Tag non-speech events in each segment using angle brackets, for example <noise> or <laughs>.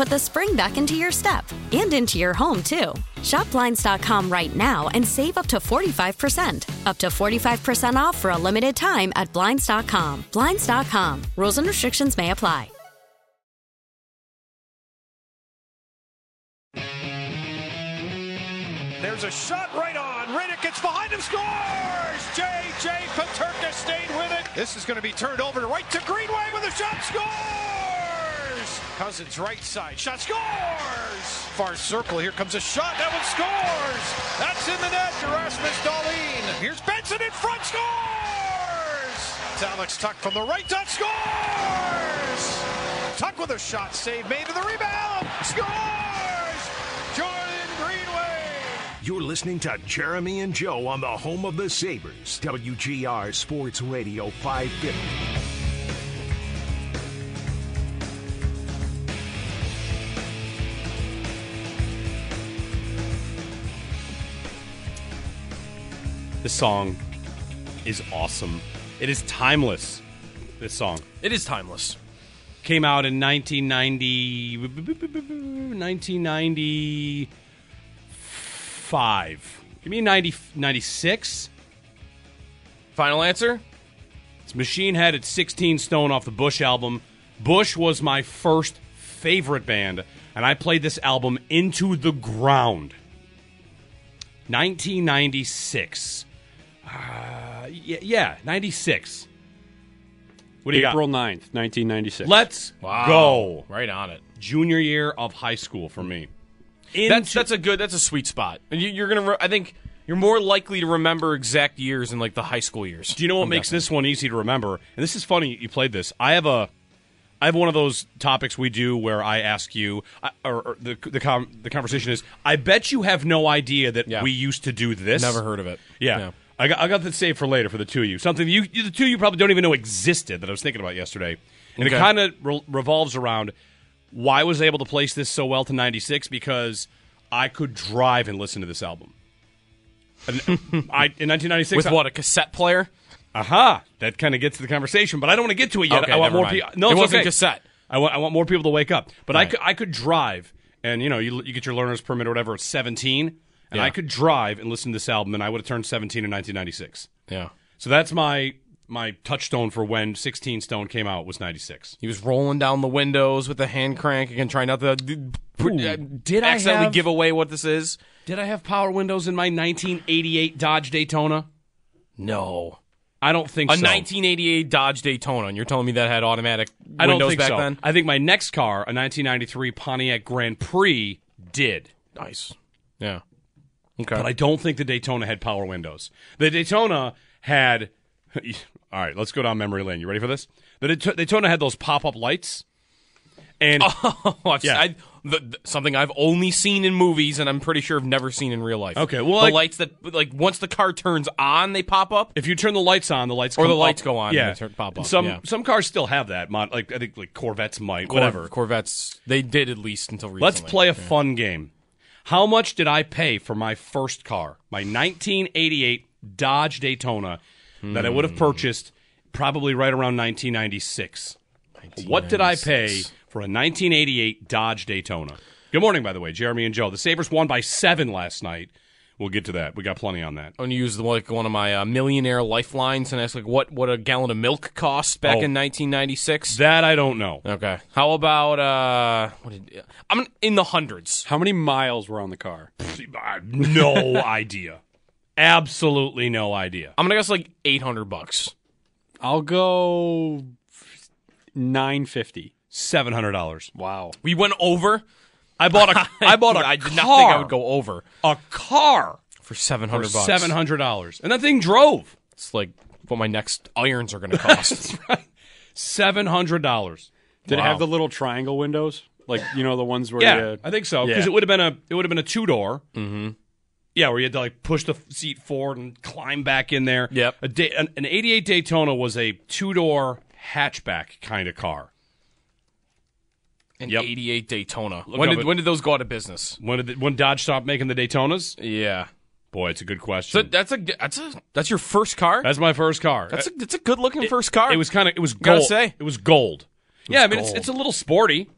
put the spring back into your step and into your home, too. Shop Blinds.com right now and save up to 45%. Up to 45% off for a limited time at Blinds.com. Blinds.com. Rules and restrictions may apply. There's a shot right on. Riddick gets behind him, scores! J.J. Peterka stayed with it. This is going to be turned over right to Greenway with a shot, scores! Cozens right side, shot, scores! Far circle, here comes a shot, that one scores! That's in the net, Rasmus Dahlin. Here's Benson in front, scores! It's Alex Tuch from the right touch, scores! Tuch with a shot, save made to the rebound, scores! Jordan Greenway! You're listening to Jeremy and Joe on the home of the Sabres, WGR Sports Radio 550. This song is awesome. It is timeless. This song It is timeless. came out in 1990 1995. Give me 90 96. Final answer? It's Machine Head at 16 Stone off the Bush album. Bush was my first favorite band, and I played this album into the ground. 1996. Uh, yeah, yeah, 96. What do you April got? 9th, 1996. Let's go. Right on it. Junior year of high school for me. That's Into- that's a good. That's a sweet spot. And you, you're gonna. Re- I think you're more likely to remember exact years in like the high school years. Do you know what I'm makes guessing. this one easy to remember? And this is funny you played this. I have a I have one of those topics we do where I ask you or, or the the com, the conversation is I bet you have no idea that Yeah. we used to do this. Never heard of it. Yeah. Yeah. I got I got that saved for later for the two of you. Something you the two of you probably don't even know existed that I was thinking about yesterday. And it kind of re- revolves around why I was able to place this so well to 96 because I could drive and listen to this album. <laughs> I in 1996 with I- what a cassette player. Aha! That kind of gets to the conversation, but I don't want to get to it yet. Okay, I want more mind. people. No, It wasn't okay. cassette. I want, I want more people to wake up. But I Right. could I could drive, and you know, you, you get your learner's permit or whatever at 17, and Yeah. I could drive and listen to this album, and I would have turned 17 in 1996. Yeah. So that's my my touchstone for when 16 Stone came out was 96. He was rolling down the windows with the hand crank again, trying not to. d- Ooh. uh, Did I accidentally have- give away what this is? Did I have power windows in my 1988 Dodge Daytona? No. I don't think so. A so. 1988 Dodge Daytona, and you're telling me that had automatic I don't windows think back so. then? I think my next car, a 1993 Pontiac Grand Prix, did. Nice. Yeah. Okay. but I don't think the Daytona had power windows. The Daytona had. <laughs> All right, let's go down memory lane. You ready for this? The Daytona had those pop up lights, and <laughs> Oh, I've- Yeah. I- the, the- something I've only seen in movies, and I'm pretty sure I've never seen in real life. Okay, well, the like- lights that like once the car turns on, they pop up. if you turn the lights on, the lights Or the lights up. go on and Yeah, they turn- pop up, Some yeah. some cars still have that. Like I think like Corvettes might. Cor- whatever. Corvettes, they did at least until recently. Let's play a fun game. How much did I pay for my first car, my 1988 Dodge Daytona, that I would Hmm. have purchased probably right around 1996? What did I pay for a 1988 Dodge Daytona. Good morning, by the way, Jeremy and Joe. The Sabres won by seven last night. We'll get to that. We got plenty on that. I'm gonna use the, like one of my uh, millionaire lifelines and ask like what what a gallon of milk cost back Oh. in 1996. That I don't know. okay. How about uh, what did, I'm in the hundreds. How many miles were on the car? <laughs> No <laughs> idea. Absolutely no idea. I'm gonna guess like 800 bucks. I'll go nine fifty. Seven hundred dollars. Wow. We went over. I bought a. <laughs> I bought a. I did car, not think I would go over a car for 700 for bucks. seven hundred dollars, and that thing drove It's like what my next irons are gonna <laughs> cost. seven hundred dollars. Did it have the little triangle windows? Like you know the ones where Yeah, you, I think so because Yeah. it would have been a it would have been a two door. Mm-hmm. Yeah, where you had to like push the seat forward and climb back in there. Yep. A da- an, an '88 Daytona was a two door hatchback kind of car. An Yep. 88 Daytona. Look When did it. when did those go out of business? When did the, when Dodge stopped making the Daytonas? Yeah. Boy, it's a good question. So that's a that's a that's your first car. That's my first car. That's a that's a good looking first car. It was kind of it was gold. say. it was gold. yeah, I mean it's gold. it's a little sporty.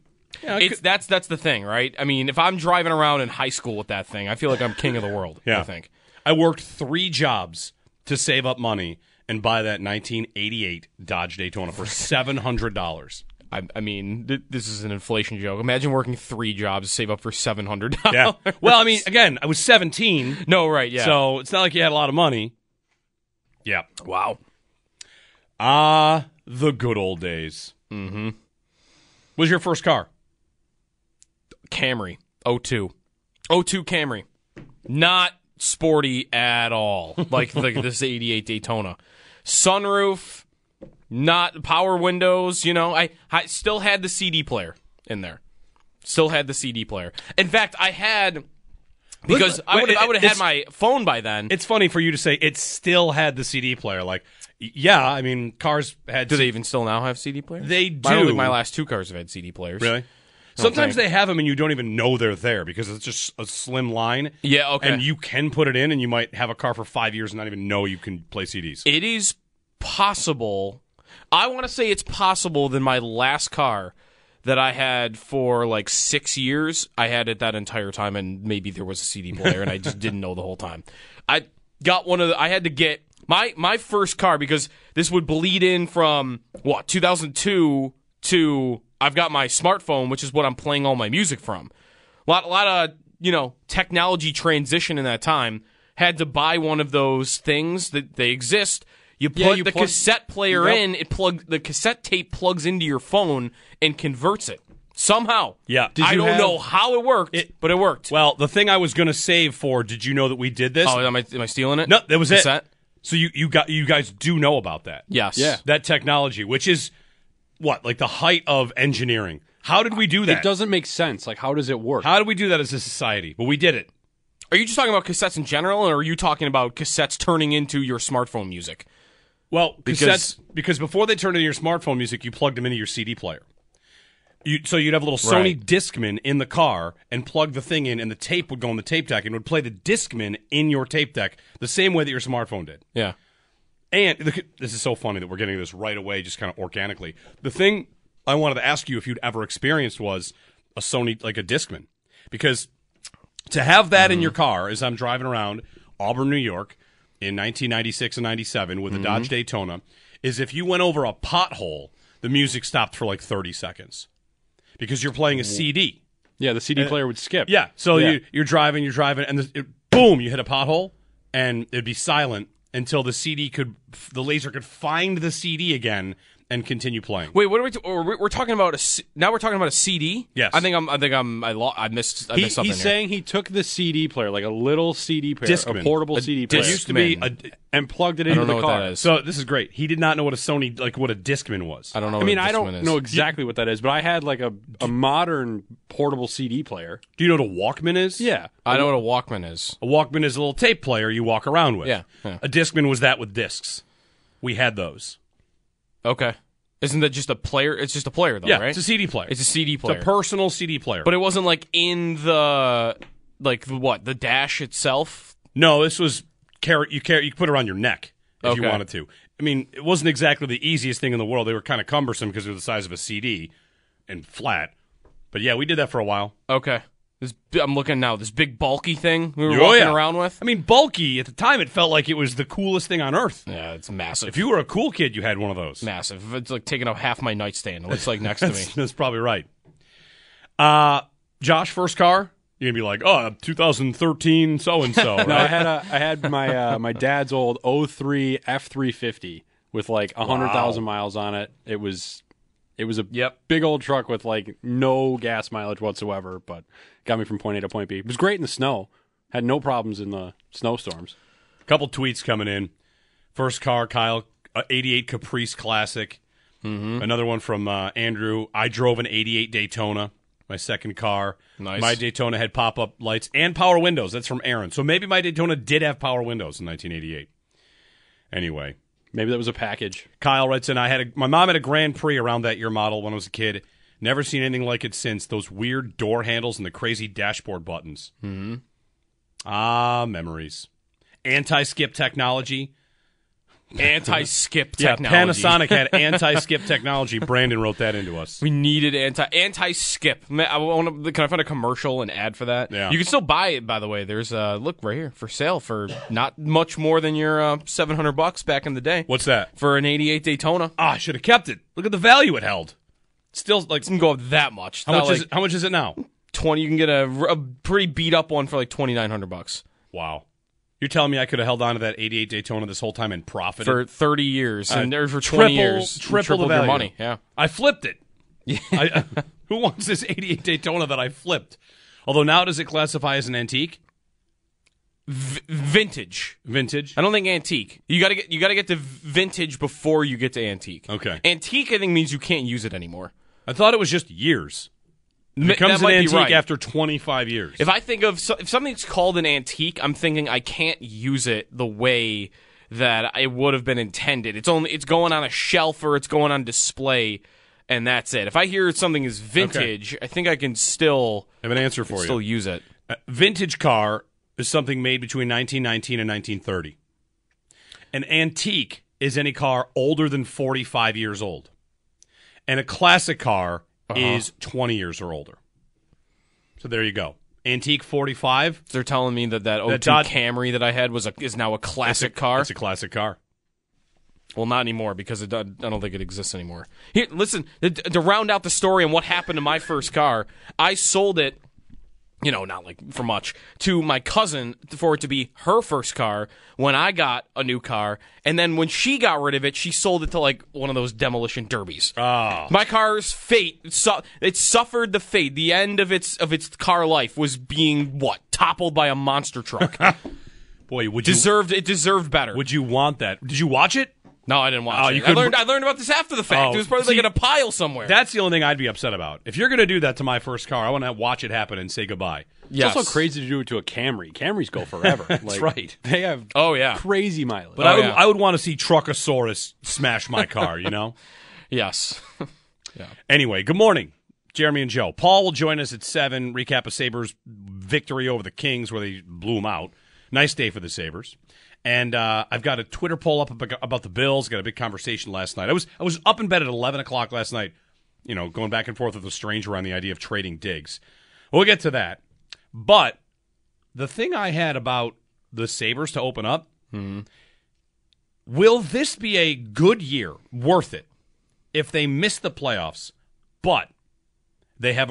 Yeah, It's could- that's that's the thing, right? I mean, if I'm driving around in high school with that thing, I feel like I'm king of the world. Yeah. I think. I worked three jobs to save up money and buy that 1988 Dodge Daytona for seven hundred dollars. I, I mean, th- this is an inflation joke. Imagine working three jobs to save up for seven hundred. Yeah. <laughs> well, I mean, again, I was 17, no, right? Yeah. so it's not like you had a lot of money. Yeah. wow. Ah, the good old days. Mm-hmm. Was your first car? Camry 02. 02 Camry. Not sporty at all. Like like this 88 Daytona. Sunroof, not power windows, you know. I I still had the CD player in there. Still had the CD player. In fact, I had because I would I would have had my phone by then. It's funny for you to say it still had the CD player. Like, yeah, I mean, cars had. do they even still now have CD players? They do. my last two cars have had CD players. Really? Sometimes think. they have them and you don't even know they're there because it's just a slim line. Yeah, okay. And you can put it in and you might have a car for five years and not even know you can play CDs. it is possible. I want to say it's possible that my last car that I had for like six years, I had it that entire time, and maybe there was a CD player, and I just didn't know the whole time. I got one of the. I had to get my my first car because this would bleed in from what 2002 to I've got my smartphone, which is what I'm playing all my music from. A lot, a lot of you know technology transition in that time. Had to buy one of those things that they exist. You put Yeah, you the plug- cassette player Yep. in. It plug the cassette tape plugs into your phone and converts it somehow. Yeah. Did I don't have- know how it worked, It- but it worked. Well, the thing I was going to save for, did you know that we did this? oh, am I, am I stealing it? no, that was Cassette? it. So you, you got you guys do know about that. Yes. Yeah. That technology, which is what, like the height of engineering. How did we do that? It doesn't make sense. Like how does it work? How did we do that as a society? But we did it. Are you just talking about cassettes in general, or are you talking about cassettes turning into your smartphone music? Well, Because- because before they turned into your smartphone music, you plugged them into your CD player. You, so you'd have a little Sony Right. Discman in the car and plug the thing in, and the tape would go on the tape deck and would play the Discman in your tape deck the same way that your smartphone did. Yeah. And the, this is so funny that we're getting this right away, just kind of organically. The thing I wanted to ask you if you'd ever experienced was a Sony, like a Discman, because to have that in mm-hmm. your car as I'm driving around Auburn, New York, in 1996 and 97 with a mm-hmm. Dodge Daytona, is if you went over a pothole, the music stopped for like 30 seconds because you're playing a CD. yeah, the CD player would skip. Yeah. So Yeah. You, you're driving, you're driving, and the, it, boom, you hit a pothole, and it'd be silent until the CD could, the laser could find the CD again and continue playing. Wait, what are we? T- we're we're talking about a. C- now we're talking about a CD. Yes. I think I'm. I think I'm. I, lo- I missed. I He, missed something he's here. saying he took the CD player, like a little CD player, Discman. a portable A CD player, used to be a. And plugged it into the car. So this is great. He did not know what a Sony, like what a Discman was. I don't know. I what mean, I don't is. know exactly what that is, but I had like a, a modern portable CD player. Do you know what a Walkman is? Yeah, I know what a Walkman is. A Walkman is a little tape player you walk around with. Yeah, yeah. A Discman was that with discs. We had those. Okay. Isn't that just a player? It's just a player, though, yeah, right? it's a CD player. It's a CD player. It's a personal CD player. but it wasn't like in the like the what the dash itself. No, this was carry you carry you could put it around your neck if you wanted to. I mean, it wasn't exactly the easiest thing in the world. They were kind of cumbersome because they were the size of a CD, and flat. But yeah, we did that for a while. Okay. This, I'm looking now. This big bulky thing we were Oh, walking yeah. around with. I mean, bulky at the time, it felt like it was the coolest thing on earth. Yeah, it's massive. If you were a cool kid, you had one of those. massive. It's like taking up half my nightstand. It looks like next to me. That's, <laughs> that's probably right. Uh, Josh, first car, you're gonna be like, oh, 2013 so and so, <laughs> No, I had a, I had my uh, my dad's old 03 F350 with like hundred thousand miles on it. It was it was a Yep. big old truck with like no gas mileage whatsoever, but got me from point A to point B. It was great in the snow. Had no problems in the snowstorms. A couple tweets coming in. First car, Kyle, uh, 88 Caprice Classic. Mm-hmm. Another one from uh, Andrew. I drove an 88 Daytona, my second car. Nice. My Daytona had pop up lights and power windows. That's from Aaron. So maybe my Daytona did have power windows in 1988. Anyway, Maybe that was a package. Kyle writes in, I had a, my mom had a Grand Prix around that year model when I was a kid. Never seen anything like it since. Those weird door handles and the crazy dashboard buttons. Mm-hmm. Ah, memories. Anti-skip technology. Anti-skip Yeah, technology. Panasonic had <laughs> anti-skip technology. Brandon wrote that into us. We needed anti anti skip. I want to. Can I find a commercial and ad for that? Yeah. You can still buy it, by the way. There's uh look right here for sale for not much more than your uh, seven hundred bucks back in the day What's that? for an '88 Daytona. Ah, I should have kept it. Look at the value it held. Still, like, It doesn't go up that much. how much is it? How much is it now? Twenty. You can get a, a pretty beat up one for like twenty nine hundred bucks Wow. You're telling me I could have held on to that 88 Daytona this whole time and profited for thirty years, Uh, and there for triple- twenty years, triple the tripled your value. money. Yeah. I flipped it. <laughs> I, who wants this 88 Daytona that I flipped? Although now does it classify as an antique? V- vintage. Vintage? I don't think antique. You gotta get you gotta get to vintage before you get to antique. Okay. Antique, I think, means you can't use it anymore. I thought it was just years. M- becomes an antique right. after 25 years. If I think of so, if something's called an antique, I'm thinking I can't use it the way that it would have been intended. It's only it's going on a shelf or it's going on display, and that's it. If I hear something is vintage, I think I can still I have an answer for still you. use it. A vintage car is something made between 1919 and 1930. An antique is any car older than 45 years old. And a classic car Uh-huh. is 20 years or older. So there you go. Antique 45. They're telling me that that 02 Dodge- Camry that I had was a is now a classic car. It's a classic car. Well, not anymore because it, I don't think it exists anymore. Here, listen to, to round out the story on what happened to my first car. I sold it, you know, not like for much, to my cousin for it to be her first car when I got a new car, and then when she got rid of it, she sold it to like one of those demolition derbies. Oh. My car's fate it, su- it suffered the fate. The end of its of its car life was being what toppled by a monster truck. <laughs> Boy, would you deserved it deserved better. would you want that? Did you watch it? No, I didn't watch Oh, it. you I learned. I learned about this after the fact. Oh, it was probably see- like in a pile somewhere. That's the only thing I'd be upset about. If you're going to do that to my first car, I want to watch it happen and say goodbye. yes. It's also crazy to do it to a Camry. Camrys go forever. <laughs> That's right. They have Oh, yeah. crazy mileage. But Oh, I would yeah. I would want to see Truckosaurus smash my car, you know? <laughs> Yes. <laughs> yeah. Anyway, good morning, Jeremy and Joe. Paul will join us at 7, recap of Sabres victory over the Kings where they blew them out. Nice day for the Sabres. And uh, I've got a Twitter poll up about the Bills. Got a big conversation last night. I was I was up in bed at 11 o'clock last night, you know, going back and forth with a stranger on the idea of trading Diggs. We'll get to that. But the thing I had about the Sabres to open up, will this be a good year, worth it, if they miss the playoffs, but they have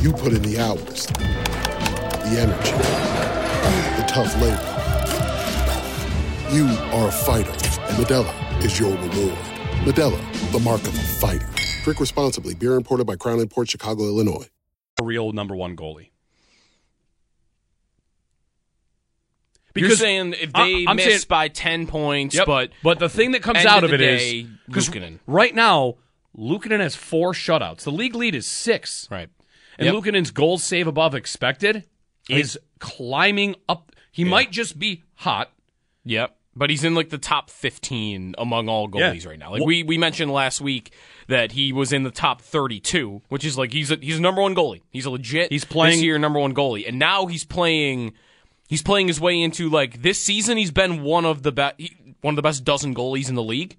You put in the hours, the energy, the tough labor. You are a fighter, and Modelo is your reward. Modelo, the mark of a fighter. Drink responsibly. Beer imported by Crown Port Chicago, Illinois. A real number one goalie. Because You're saying if they I- I'm miss saying- by ten points, Yep, but but the thing that comes out of of it the is day, because right now Luukkonen has four shutouts. The league lead is six. Right. And Yep. Luukkonen's goals save above expected is climbing up. He might just be hot. Yep. But he's in like the top 15 among all goalies Yeah. right now. Like we, we mentioned last week that he was in the top 32, which is like he's a, he's a number one goalie. He's a legit He's playing- this year number one goalie, and now he's playing he's playing his way into like this season. He's been one of the best one of the best dozen goalies in the league.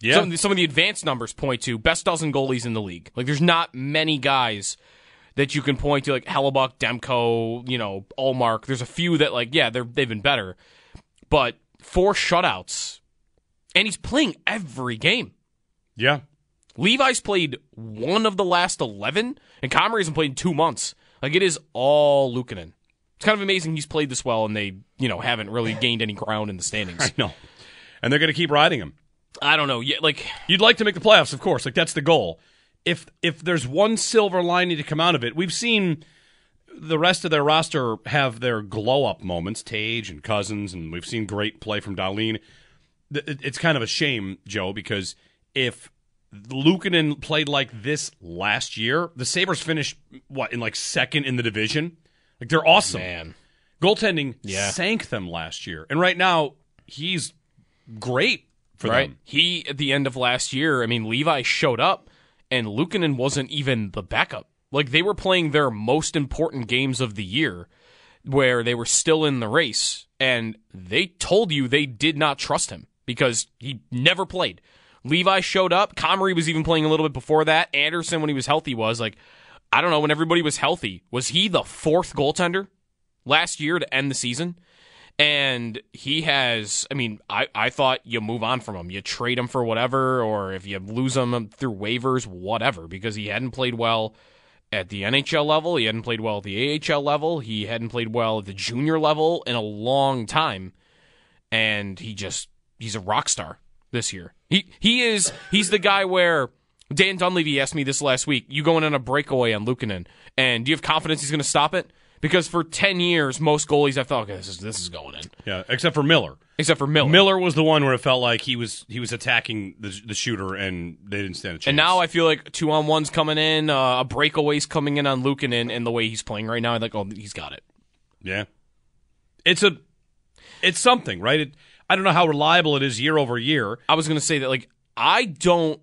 Yeah. Some, some of the advanced numbers point to best dozen goalies in the league. Like there's not many guys that you can point to like Hellebuyck, Demko, you know, Ullmark. There's a few that like yeah they're they've been better, but four shutouts, and he's playing every game. Yeah. Levi's played one of the last eleven, and Comrie hasn't played in two months. Like it is all Luukkonen. It's kind of amazing he's played this well, and they you know haven't really gained any ground in the standings. <laughs> I know. And they're going to keep riding him. I don't know. Yeah, like You'd like to make the playoffs, of course. Like that's the goal. If if there's one silver lining to come out of it, we've seen the rest of their roster have their glow up moments, Tage and Cozens, and we've seen great play from Dahlin. It's kind of a shame, Joe, because if Luukkonen played like this last year, the Sabres finished what in like second in the division. Like they're awesome. man, Goaltending Yeah. sank them last year, and right now he's great for right? them. He at the end of last year, I mean, Levi showed up, and Luukkonen wasn't even the backup. Like they were playing their most important games of the year, where they were still in the race, and they told you they did not trust him because he never played. Levi showed up. Comrie was even playing a little bit before that. Anderson, when he was healthy, was like, I don't know, when everybody was healthy, was he the fourth goaltender last year to end the season? And he has, I mean, I, I thought you move on from him. You trade him for whatever, or if you lose him through waivers, whatever, because he hadn't played well at the NHL level. He hadn't played well at the AHL level. He hadn't played well at the junior level in a long time. And he just, he's a rock star this year. He, he is, he's the guy where Dan Dunleavy asked me this last week. You going on a breakaway on Luukkonen, and do you have confidence he's going to stop it? Because for ten years, most goalies I thought, okay, this is this is going in. Yeah, except for Miller. Except for Miller. Miller was the one where it felt like he was he was attacking the the shooter and they didn't stand a chance. And now I feel like two on ones coming in, uh, a breakaway's coming in on Luukkonen, and the way he's playing right now, I'm like, oh, he's got it. yeah, it's a it's something, right? It, I don't know how reliable it is year over year. I was going to say that, like, I don't,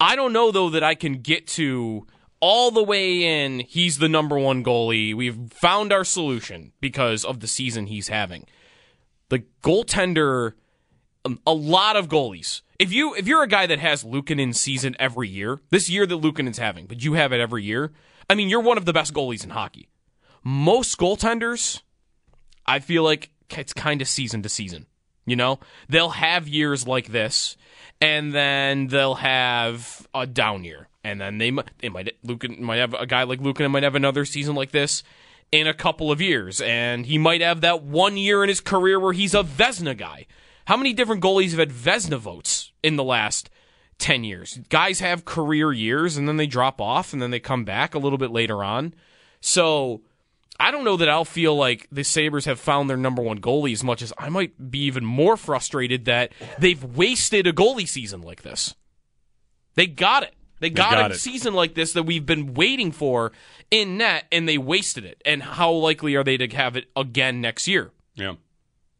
I don't know though that I can get to all the way in. He's the number one goalie. We've found our solution because of the season he's having. The goaltender, um, a lot of goalies. If you if you're a guy that has Luukkonen season every year, this year that Luukkonen's having, but you have it every year. I mean, you're one of the best goalies in hockey. Most goaltenders, I feel like it's kind of season to season. You know, they'll have years like this, and then they'll have a down year, and then they might they might Lucan might have a guy like Lucan might have another season like this in a couple of years, and he might have that one year in his career where he's a Vezina guy. How many different goalies have had Vezina votes in the last 10 years? Guys have career years and then they drop off and then they come back a little bit later on. So I don't know that I'll feel like the Sabres have found their number one goalie as much as I might be even more frustrated that they've wasted a goalie season like this. They got it. They got, got a it. season like this that we've been waiting for in net, and they wasted it. And how likely are they to have it again next year? Yeah,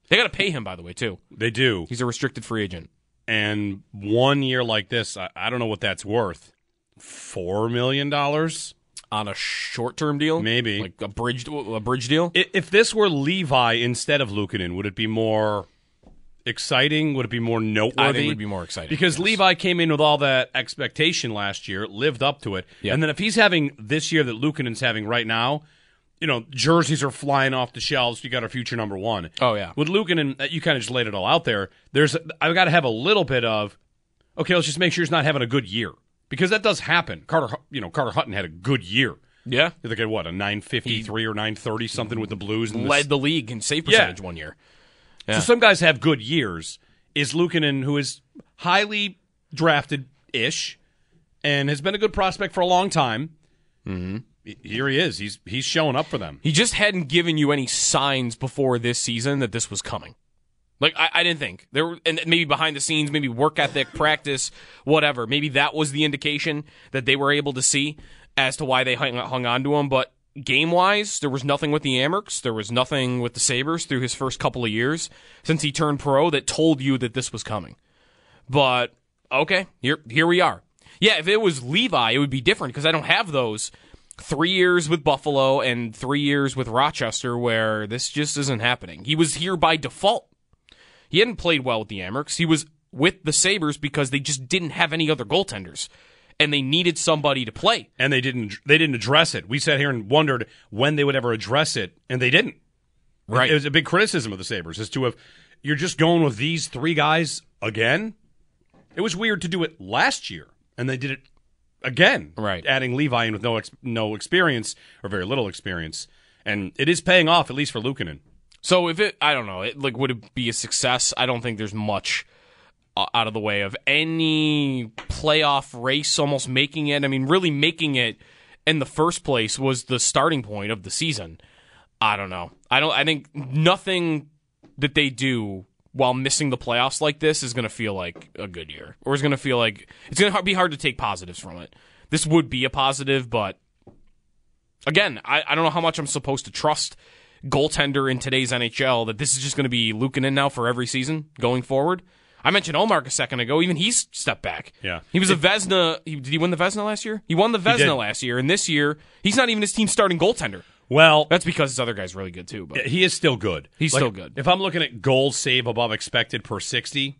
They got to pay him, by the way, too. they do. He's a restricted free agent. And one year like this, I, I don't know what that's worth. Four million dollars on a short-term deal, maybe like a bridge a bridge deal. If, if this were Levi instead of Luukkonen, would it be more exciting? Would it be more noteworthy? I think it would be more exciting, because Levi came in with all that expectation last year, lived up to it, Yeah. and then if he's having this year that Luukkonen's having right now. You know, jerseys are flying off the shelves. You got our future number one. Oh yeah, with Luukkonen, uh, you kind of just laid it all out there. There's, I've got to have a little bit of, okay, let's just make sure he's not having a good year because that does happen. Carter, you know, Carter Hutton had a good year. Yeah, They get what a nine fifty three or nine thirty something with the Blues and led the league in save percentage one year. Yeah. So some guys have good years. Is Luukkonen, who is highly drafted ish, and has been a good prospect for a long time. Mm-hmm. Here he is. He's he's showing up for them. He just hadn't given you any signs before this season that this was coming. Like I, I didn't think there, were, and maybe behind the scenes, maybe work ethic, practice, whatever. Maybe that was the indication that they were able to see as to why they hung, hung on to him. But game wise, there was nothing with the Amerks. There was nothing with the Sabres through his first couple of years since he turned pro that told you that this was coming. But okay, here here we are. Yeah, if it was Levi, it would be different because I don't have those three years with Buffalo and three years with Rochester where this just isn't happening. He was here by default. He hadn't played well with the Amerks. He was with the Sabres because they just didn't have any other goaltenders. And they needed somebody to play. And they didn't they didn't address it. We sat here and wondered when they would ever address it, and they didn't. Right. It was a big criticism of the Sabres as to if you're just going with these three guys again. It was weird to do it last year, and they did it again. Right. Adding Levi in with no ex- no experience or very little experience, and it is paying off at least for Luukkonen. So if it, I don't know, it, like would it be a success? I don't think there's much Uh, out of the way of any playoff race almost making it. I mean, really making it in the first place was the starting point of the season. I don't know. I don't. I think nothing that they do while missing the playoffs like this is going to feel like a good year, or is going to feel like it's going to be hard to take positives from it. This would be a positive, but again, I, I don't know how much I'm supposed to trust goaltender in today's NHL that this is just going to be Luukkonen now for every season going forward. I mentioned Ullmark a second ago. Even he stepped back. Yeah. he was a Vezina. He, did he win the Vezina last year? He won the. Vezina last year, and this year he's not even his team's starting goaltender. Well, That's because his other guy's really good too. But he is still good. He's Like, still good. If I'm looking at goal save above expected per 60,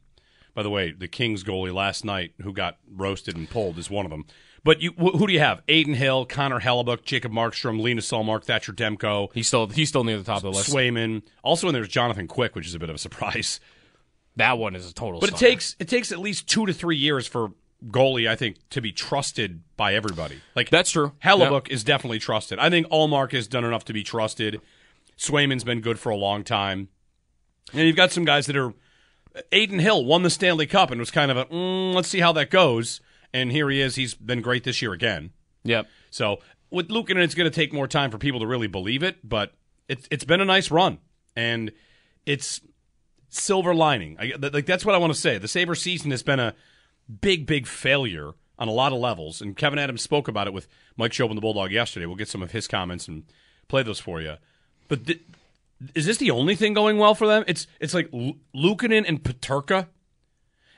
by the way, the Kings goalie last night who got roasted and pulled is one of them. But you, wh- who do you have? Adin Hill, Connor Hellebuyck, Jacob Markstrom, Linus Ullmark, Thatcher Demko, he's still he's still near the top of the list. Swayman. Also, and there's Jonathan Quick, which is a bit of a <laughs> surprise. That one is a total. But it takes it takes at least two to three years for goalie, I think, to be trusted by everybody. Like That's true. Hellebuyck is definitely trusted. I think Ullmark has done enough to be trusted. Swayman's been good for a long time. And you've got some guys that are. Adin Hill won the Stanley Cup and was kind of a, mm, let's see how that goes. And here he is. He's been great this year again. Yep. So with Luukkonen, it's going to take more time for people to really believe it, but it's it's been a nice run, and it's silver lining. I, like that's what I want to say. The Sabre season has been a big, big failure on a lot of levels, and Kevin Adams spoke about it with Mike Shobin, the Bulldog, yesterday. We'll get some of his comments and play those for you. But th- is this the only thing going well for them? It's it's like L- Luukkonen and Peterka.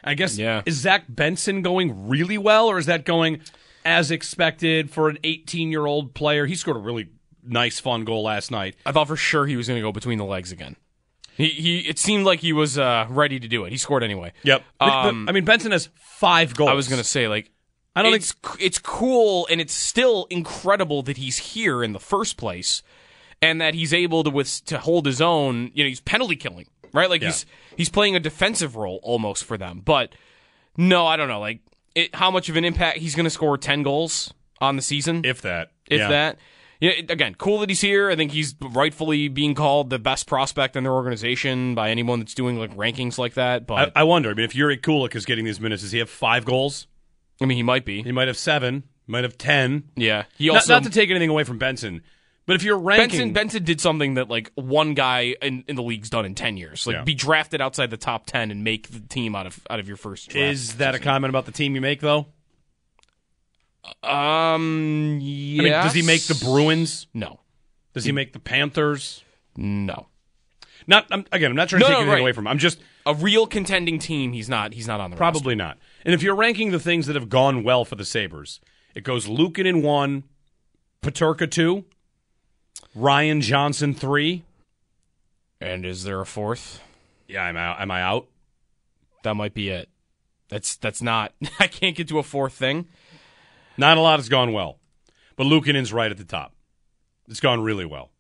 I guess Yeah. is Zach Benson going really well, or is that going as expected for an 18 year old player? He scored a really nice, fun goal last night. I thought for sure he was going to go between the legs again. He, he it seemed like he was uh, ready to do it. He scored anyway. Yep. But- but, Um, I mean, Benson has five goals. I was going to say like I don't think it's, it's cool and it's still incredible that he's here in the first place and that he's able to with to hold his own. You know, he's penalty killing, right? Like Yeah. he's he's playing a defensive role almost for them. But no, I don't know. Like it, how much of an impact he's going to score ten goals on the season, if that. if Yeah. that. Yeah, again, cool that he's here. I think he's rightfully being called the best prospect in their organization by anyone that's doing like rankings like that. But I, I wonder. I mean, if Jiri Kulich is getting these minutes, does he have five goals? I mean, he might be. He might have seven. Might have ten. Yeah, he Not- also not, to take anything away from Benson, But if you're ranking, Benson Benson did something that like one guy in, in the league's done in ten years. Like Yeah. be drafted outside the top ten and make the team out of out of your first is that a comment about the team you make though? Um yes. I mean, does he make the Bruins? No. Does he make the Panthers? No. Not I'm, again. I'm not trying to No, take no, anything right. away from him. I'm just A real contending team, he's not he's not on the probably not. And if you're ranking the things that have gone well for the Sabres, it goes Lukin in one, Peterka two, Ryan Johnson three. And is there a fourth? Yeah, I'm I am I out? That might be it. That's that's not <laughs> I can't get to a fourth thing. Not a lot has gone well, but Luukkonen's right at the top. It's gone really well.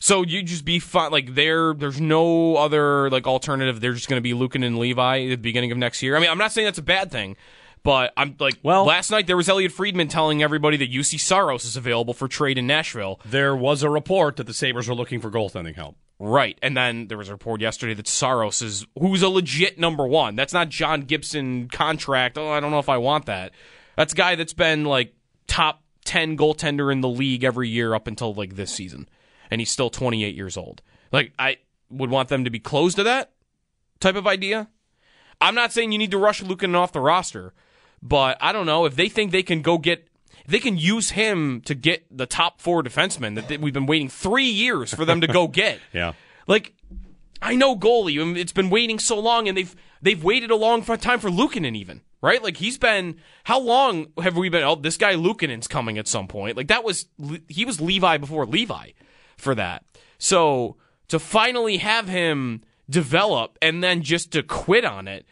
So you just be fine like there there's no other like alternative. They're just gonna be Lucan and Levi at the beginning of next year. I mean, I'm not saying that's a bad thing. But I'm like, well, last night there was Elliotte Friedman telling everybody that Juuse Saros is available for trade in Nashville. There was a report that the Sabres were looking for goaltending help. Right. And then there was a report yesterday that Saros is who's a legit number one. That's not John Gibson contract. Oh, I don't know if I want that. That's a guy that's been like top ten goaltender in the league every year up until like this season. And he's still twenty eight years old. Like I would want them to be close to that type of idea. I'm not saying you need to rush Lukin off the roster, but I don't know if they think they can go get they can use him to get the top four defensemen that we've been waiting three years for them to go <laughs> get. Yeah. Like, I know goalie. Mean, It's been waiting so long, and they've they've waited a long time for Luukkonen even. Right? Like he's been. How long have we been? Oh, this guy Luukkonen's coming at some point. Like that was he was Levi before Levi for that. So to finally have him develop and then just to quit on it,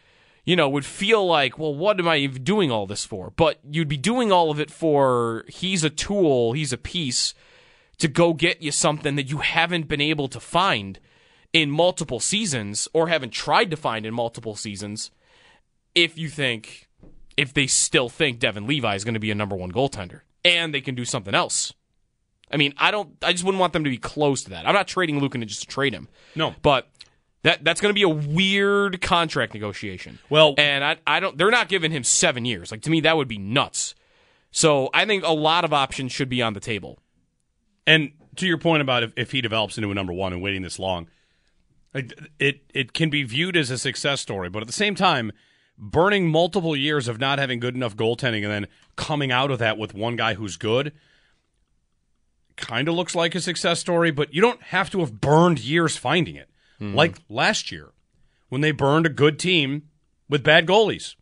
you know, would feel like, well, what am I doing all this for? But you'd be doing all of it for he's a tool, he's a piece to go get you something that you haven't been able to find in multiple seasons or haven't tried to find in multiple seasons if you think if they still think Devon Levi is going to be a number 1 goaltender and they can do something else. I mean, I don't I just wouldn't want them to be close to that. I'm not trading Lukin just to trade him. No. But that that's going to be a weird contract negotiation. Well, and I I don't they're not giving him 7 years. Like to me that would be nuts. So, I think a lot of options should be on the table. And to your point about if, if he develops into a number one and waiting this long, it it can be viewed as a success story, but at the same time, burning multiple years of not having good enough goaltending and then coming out of that with one guy who's good kind of looks like a success story, but you don't have to have burned years finding it. Hmm. Like last year when they burned a good team with bad goalies.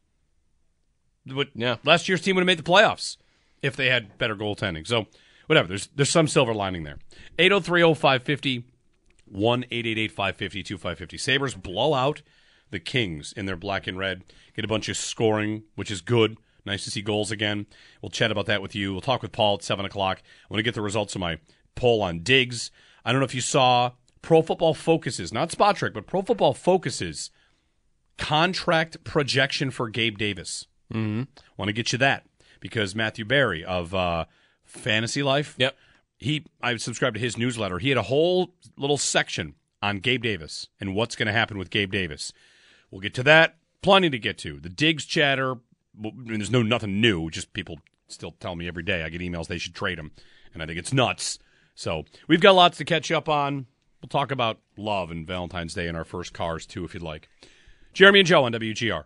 But yeah. last year's team would have made the playoffs if they had better goaltending. So whatever, there's there's some silver lining there. 8030550 1-888-550-2550. Sabres blow out the Kings in their black and red. Get a bunch of scoring, which is good. Nice to see goals again. We'll chat about that with you. We'll talk with Paul at 7 o'clock. I want to get the results of my poll on Diggs. I don't know if you saw Pro Football Focuses, not Spotrac, but Pro Football Focuses contract projection for Gabe Davis. Mm-hmm. Want to get you that because Matthew Berry of uh, Fantasy Life. Yep. He, I subscribed to his newsletter. He had a whole little section on Gabe Davis and what's going to happen with Gabe Davis. We'll get to that. Plenty to get to. The Diggs chatter. I mean, there's no nothing new. Just people still tell me every day. I get emails they should trade him, and I think it's nuts. So we've got lots to catch up on. We'll talk about love and Valentine's Day in our first cars too, if you'd like. Jeremy and Joe on WGR.